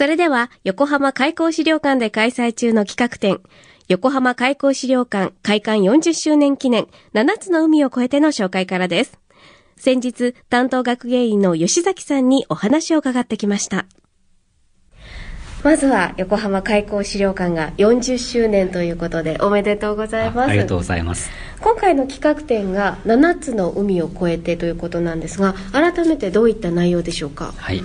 それでは、横浜開港資料館で開催中の企画展、横浜開港資料館開館40周年記念7つの海を越えての紹介からです。先日、担当学芸員の吉崎さんにお話を伺ってきました。まずは横浜開港資料館が40周年ということでおめでとうございます。ありがとうございます。今回の企画展が7つの海を越えてということなんですが、改めてどういった内容でしょうか？はい。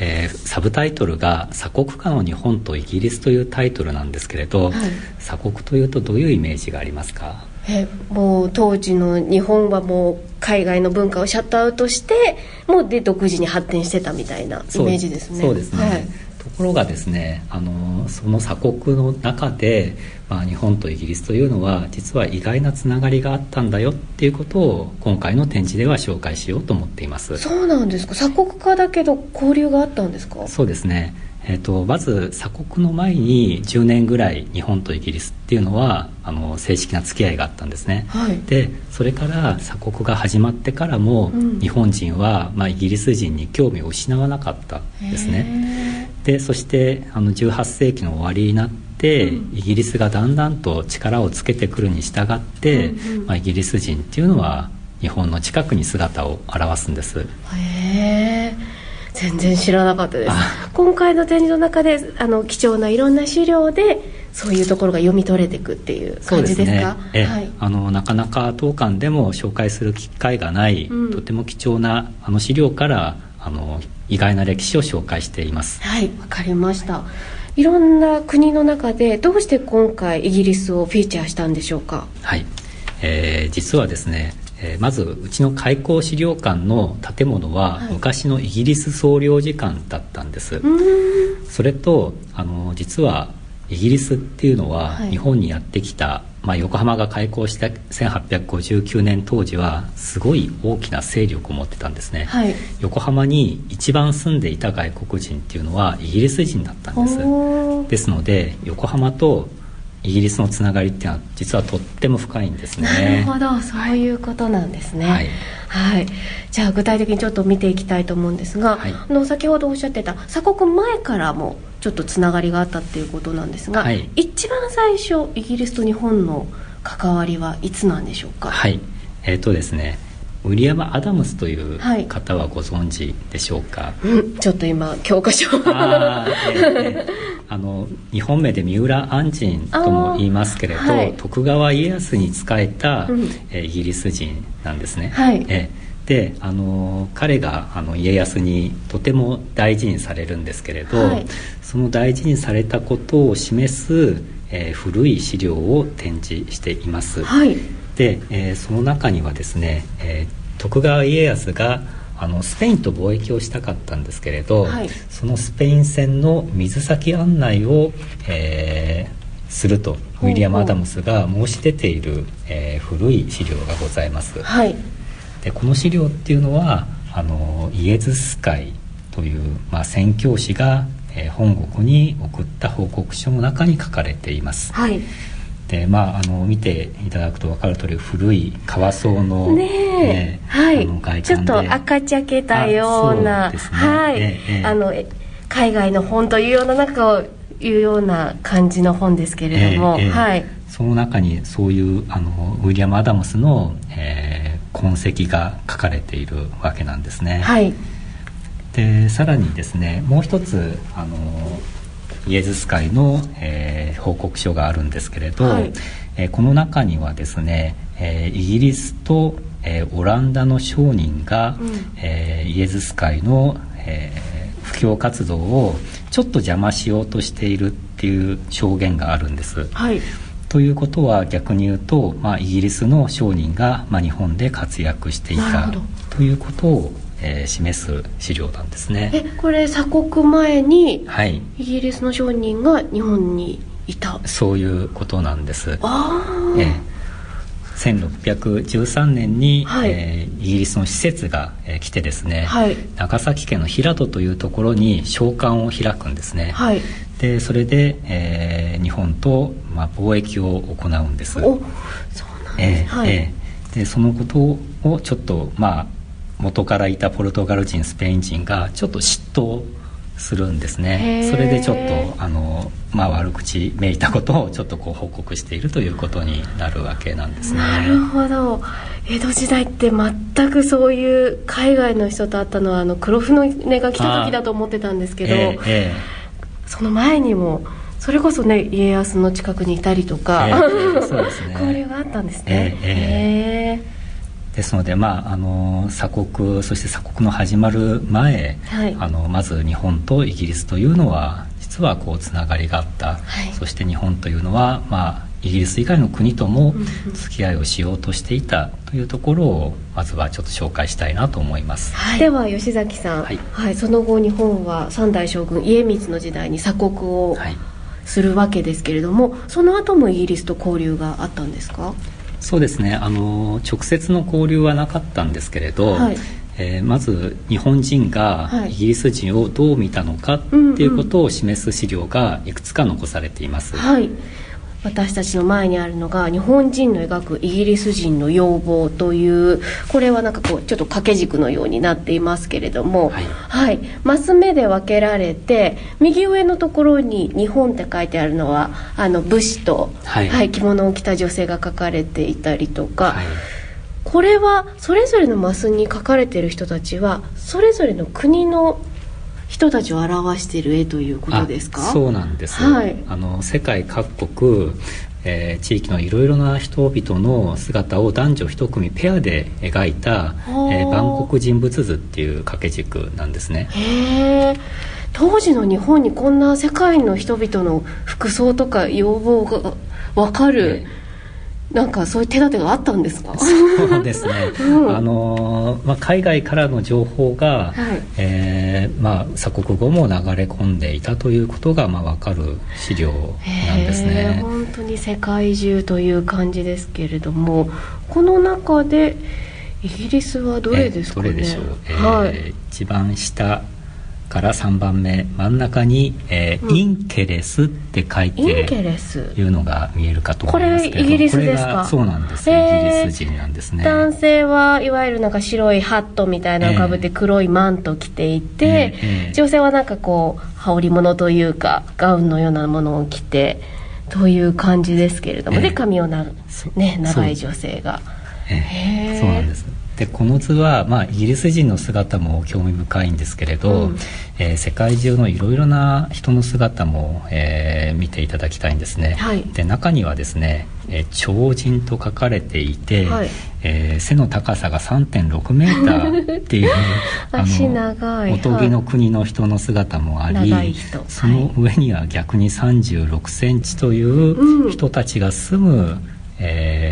えー、サブタイトルが「鎖国家の日本とイギリス」というタイトルなんですけれど、はい、鎖国というとどういうイメージがありますか？えもう当時の日本はもう海外の文化をシャットアウトしてもうで独自に発展してたみたいなイメージですね。そうですね、はいところがですねあのその鎖国の中で、まあ、日本とイギリスというのは実は意外なつながりがあったんだよっていうことを今回の展示では紹介しようと思っています。そうなんですか。鎖国家だけど交流があったんですか？そうですね。えーと、まず鎖国の前に10年ぐらい日本とイギリスっていうのはあの正式な付き合いがあったんですね、はい、でそれから鎖国が始まってからも、うん、日本人は、まあ、イギリス人に興味を失わなかったんですねでそしてあの18世紀の終わりになって、うん、イギリスがだんだんと力をつけてくるに従って、うんうん、まあ、イギリス人っていうのは日本の近くに姿を現すんです。へえ。全然知らなかったです。今回の展示の中であの貴重ないろんな資料でそういうところが読み取れていくっていう感じですか？ね、はい、あのなかなか当館でも紹介する機会がない、うん、とても貴重なあの資料からあの意外な歴史を紹介しています。はいわかりました。いろんな国の中でどうして今回イギリスをフィーチャーしたんでしょうか？はい、えー、実はですねえー、まずうちの開港資料館の建物は昔のイギリス総領事館だったんです、はい、それとあの実はイギリスっていうのは日本にやってきた、はい、まあ、横浜が開港した1859年当時はすごい大きな勢力を持ってたんですね、はい、横浜に一番住んでいた外国人っていうのはイギリス人だったんです。ですので横浜とイギリスのつながりっていうのは実はとっても深いんですね。なるほど。そういうことなんですね。はい、はい、じゃあ具体的にちょっと見ていきたいと思うんですが、はい、あの先ほどおっしゃってた鎖国前からもちょっとつながりがあったっていうことなんですが、はい、一番最初イギリスと日本の関わりはいつなんでしょうか？はい。えっ、ー、とですねウィリアム・アダムスという方はご存知でしょうか、はいうん、ちょっと今教科書。あ、えー、あの日本名で三浦安仁とも言いますけれど、はい、徳川家康に仕えた、うん、えー、イギリス人なんですね、はい、えー、であの彼があの家康にとても大事にされるんですけれど、はい、その大事にされたことを示す、えー、古い資料を展示しています、はい。で、えー、その中にはですね、えー、徳川家康があのスペインと貿易をしたかったんですけれど、はい、そのスペイン船の水先案内を、えー、するとウィリアム・アダムスが申し出ている、えー、古い資料がございます、はい、でこの資料っていうのはあのイエズス会という、まあ、宣教師が、えー、本国に送った報告書の中に書かれています、はい。でまああの見ていただくと分かる通り古い革層のねねはい。外ちょっと赤茶けたような、ね、はい、えあの海外の本というような中をいうような感じの本ですけれども、えーえー、はい。その中にそういうあのウィリアム・アダムスの、えー、痕跡が書かれているわけなんですね。はい、でさらにですねもう一つあのイエズス会の、えー、報告書があるんですけれど、はい、えー、この中にはですね、えー、イギリスと、えー、オランダの商人が、うん、えー、イエズス会の、えー、布教活動をちょっと邪魔しようとしているっていう証言があるんです。はいということは逆に言うと、まあ、イギリスの商人が、まあ、日本で活躍していたということをえー、示す資料なんですね。えこれ鎖国前に、はい、イギリスの商人が日本にいた？そういうことなんです。ああ、えー1613年に、はい、えー、イギリスの施設が、えー、来てですね、はい、長崎県の平戸というところに商館を開くんですね、はい、でそれで、えー、日本と、まあ、貿易を行うんです。おそうなんです、えーはい、えー、でそのことをちょっとまあ元からいたポルトガル人スペイン人がちょっと嫉妬するんですね。それでちょっとあの、まあ、悪口めいたことをちょっとこう報告しているということになるわけなんですね。なるほど。江戸時代って全くそういう海外の人と会ったのはあの黒船が来た時だと思ってたんですけど、えーえー、その前にもそれこそね家康の近くにいたりとか、えー、そうですね。交流があったんですね。えーですので、まあ、あの鎖国そして鎖国の始まる前、はい、あのまず日本とイギリスというのは実はこうつながりがあった、はい、そして日本というのは、まあ、イギリス以外の国とも付き合いをしようとしていたというところをまずはちょっと紹介したいなと思います、はい、では吉崎さん、はい、はい、その後日本は三代将軍家光の時代に鎖国をするわけですけれども、その後もイギリスと交流があったんですか？そうですね。あの直接の交流はなかったんですけれど、はい、えー、まず日本人がイギリス人をどう見たのかっていうことを示す資料がいくつか残されています。はい私たちの前にあるのが日本人の描くイギリス人の要望というこれはなんかこうちょっと掛け軸のようになっていますけれども、はい、はい、マス目で分けられて右上のところに「日本」って書いてあるのはあの武士と、はい、はい、着物を着た女性が書かれていたりとか。はい。これはそれぞれのマスに書かれている人たちはそれぞれの国の人たちを表している絵ということですか？そうなんです、はい、あの世界各国えー、地域のいろいろな人々の姿を男女一組ペアで描いた「えー、万国人物図」っていう掛け軸なんですね。へ当時の日本にこんな世界の人々の服装とか要望が分かる、なんかそういう手立てがあったんですか？そうですね、うん、あのまあ、海外からの情報が、はい、えー、まあ、鎖国後も流れ込んでいたということが、まあ、分かる資料なんですね。本当に世界中という感じですけれどもこの中でイギリスはどれですかね、どれでしょう、えー、はい、一番下から3番目真ん中に、えー、うん、インケレスって書いていうのが見えるかと思いますけどこれイギリスですか？そうなんですイギリス人なんですね。男性はいわゆるなんか白いハットみたいなのをかぶって黒いマント着ていて、えー、女性はなんかこう羽織物というかガウンのようなものを着てという感じですけれども、えー、で髪をな、ね、長い女性が。えー、そうなんですでこの図は、まあ、イギリス人の姿も興味深いんですけれど、うん、えー、世界中のいろいろな人の姿も、えー、見ていただきたいんですね。はい、で中にはですね「えー、超人」と書かれていて、はい、えー、背の高さが3.6メーターっていう あのおとぎの国の人の姿もあり、その上には逆に36センチという人たちが住む、うん、えー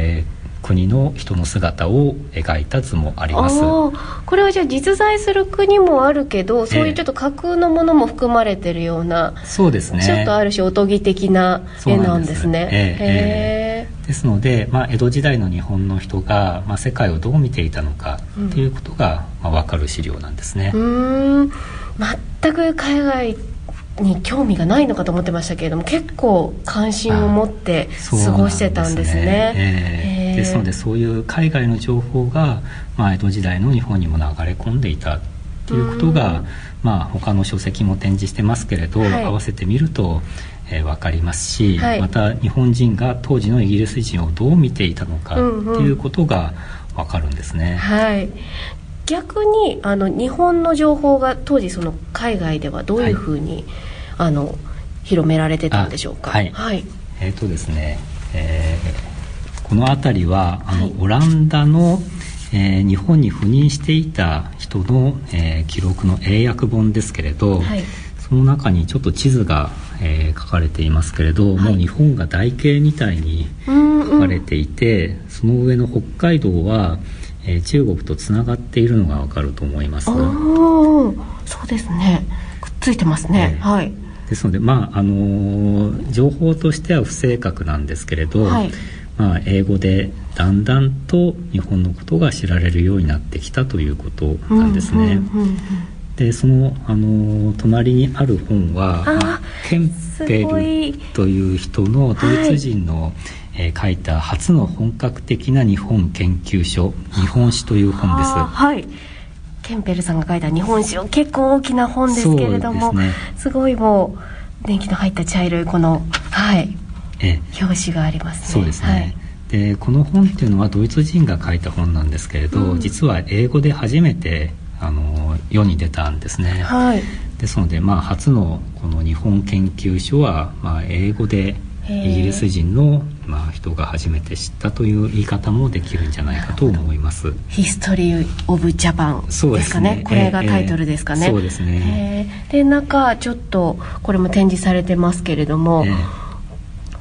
国の人の姿を描いた図もあります。これはじゃあ実在する国もあるけどそういうちょっと架空のものも含まれてるような、えー、そうですね。ちょっとある種おとぎ的な絵なんですね。えー、えー、ですので、まあ、江戸時代の日本の人が、まあ、世界をどう見ていたのかっていうことが、うん、まあ、分かる資料なんですね。うん。全く海外に興味がないのかと思ってましたけれども結構関心を持って過ごしてたんですね。えー、です。のでそういう海外の情報が、まあ、江戸時代の日本にも流れ込んでいた。ということが、まあ、他の書籍も展示してますけれど、はい、合わせてみると、えー、分かりますし、はい、また日本人が当時のイギリス人をどう見ていたのかっていうことが分かるんですね。うんうん、はい。逆にあの日本の情報が当時その海外ではどういうふうに、はい、あの広められてたんでしょうか？はい、はい、えっ、ー、とですね、えー、この辺りはあの、はい、オランダの、えー、日本に赴任していた人の、えー、記録の英訳本ですけれど、はい、その中にちょっと地図が、えー、書かれていますけれど、もう日本が台形みたいに書かれていて、うんうん、その上の北海道はえー、中国とつながっているのがわかると思います。そうですね。くっついてますね。えー、はい。ですので、まああのー、情報としては不正確なんですけれど、はい、まあ、英語でだんだんと日本のことが知られるようになってきたということなんですね。でその、あのー、隣にある本は、まあ、ケンペルという人のドイツ人の、はい。えー、書いた初の本格的な日本研究書「日本史」という本です。はい。ケンペルさんが書いた日本史を結構大きな本ですけれどもす、ね,、すごいもう年季の入った茶色いこのはい。え表紙がありますね。そうですね、はい。でこの本っていうのはドイツ人が書いた本なんですけれど、うん、実は英語で初めてあの世に出たんですね、はい、ですので、まあ、初のこの日本研究所は、まあ、英語でイギリス人の、まあ、人が初めて知ったという言い方もできるんじゃないかと思います。ヒストリー・オブ・ジャパンですかね、ね、これがタイトルですかね、そうですね。で中ちょっとこれも展示されてますけれども、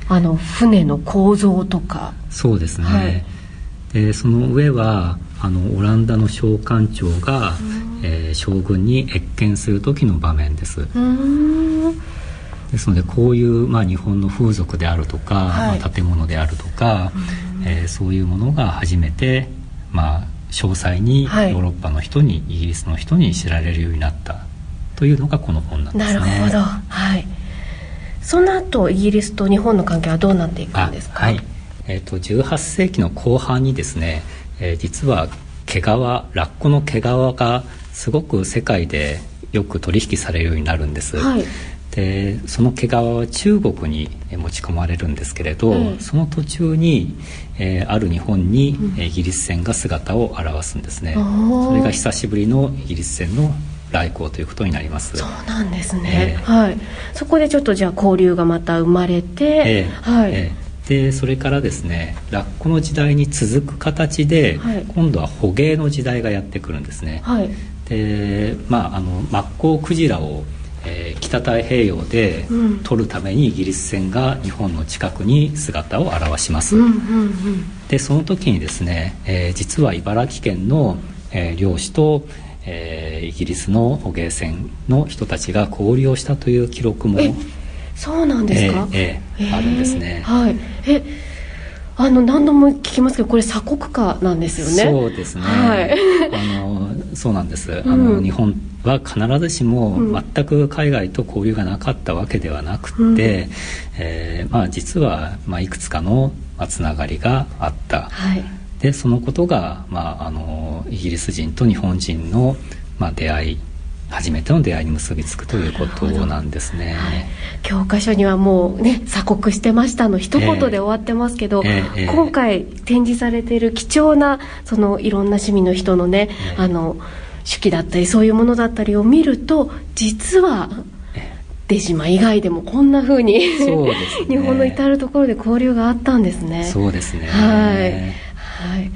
あの船の構造とか。そうですね、はい、でその上はあのオランダの召喚長が、えー、将軍に謁見する時の場面です。ですのでこういう、まあ、日本の風俗であるとか、はい、まあ、建物であるとか、えー、そういうものが初めて、まあ、詳細にヨーロッパの人に、イギリスの人に知られるようになったというのがこの本なんですね。なるほど、はいその後イギリスと日本の関係はどうなっていくんですか、はい。えーと、18世紀の後半にですね、えー、実は毛皮ラッコの毛皮がすごく世界でよく取引されるようになるんです、はい、でその毛皮は中国に持ち込まれるんですけれど、うん、その途中に、えー、ある日本にイギリス船が姿を現すんですね、うん、それが久しぶりのイギリス船の来航ということになります。そうなんですね、えー、はい。そこでちょっとじゃあ交流がまた生まれて、えー、はい、えーでそれからですねラッコの時代に続く形で、はい、今度は捕鯨の時代がやってくるんですね、はい、でまああのマッコウクジラを、えー、北太平洋で取るためにイギリス船が日本の近くに姿を現します、うんうんうん、でその時にですね、えー、実は茨城県の、えー、漁師とえー、イギリスの捕鯨船の人たちが交流をしたという記録もそうなんですか、えー、えー、あるんですね。はいえあの何度も聞きますけどこれ鎖国家なんですよね。そうですね。はい、あのそうなんです。うん、あの日本は必ずしも全く海外と交流がなかったわけではなくて、うん、えー、まあ実はまあいくつかのつながりがあった。はいでそのことが、まあ、あのイギリス人と日本人の、まあ、出会い初めての出会いに結びつくということなんですね、はい、教科書にはもうね鎖国してましたの一言で終わってますけど、えーえー、今回展示されている貴重なそのいろんな市民の人のね、えー、あの手記だったりそういうものだったりを見ると実は出島以外でもこんなふうに日本の至る所で交流があったんですね。そうですねはいはい、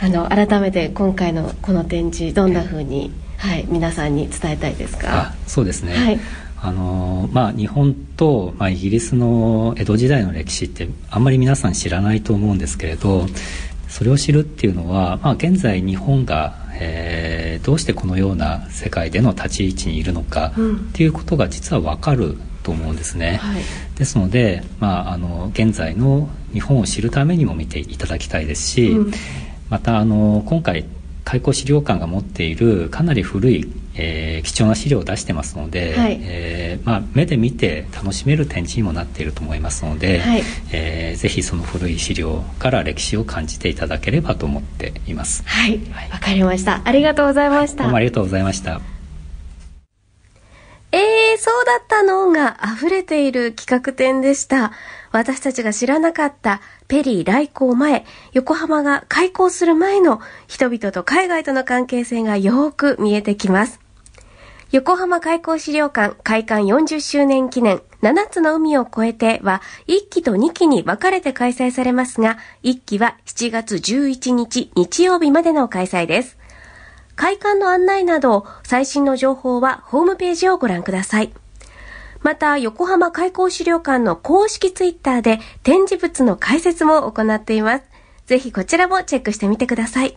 あの改めて今回のこの展示どんなふうに、はい、皆さんに伝えたいですか？そうですね、はい。あのまあ、日本と、まあ、イギリスの江戸時代の歴史ってあんまり皆さん知らないと思うんですけれどそれを知るっていうのは、まあ、現在日本が、えー、どうしてこのような世界での立ち位置にいるのかっていうことが実は分かると思うんですね、はい、ですので、まあ、あの現在の日本を知るためにも見ていただきたいですし、うん、またあの今回開港資料館が持っているかなり古い、えー、貴重な資料を出してますので、はい、えー、まあ、目で見て楽しめる展示にもなっていると思いますので、はい、えー、ぜひその古い資料から歴史を感じていただければと思っています。はい。わ、はい、かりました。ありがとうございました、どうもありがとうございました。えー、そうだったのが溢れている企画展でした。私たちが知らなかったペリー来航前、横浜が開港する前の人々と海外との関係性がよーく見えてきます。横浜開港資料館開館40周年記念7つの海を越えては1期と2期に分かれて開催されますが、1期は7月11日日曜日までの開催です。開館の案内など最新の情報はホームページをご覧ください。また、横浜開港資料館の公式ツイッターで展示物の解説も行っています。ぜひこちらもチェックしてみてください。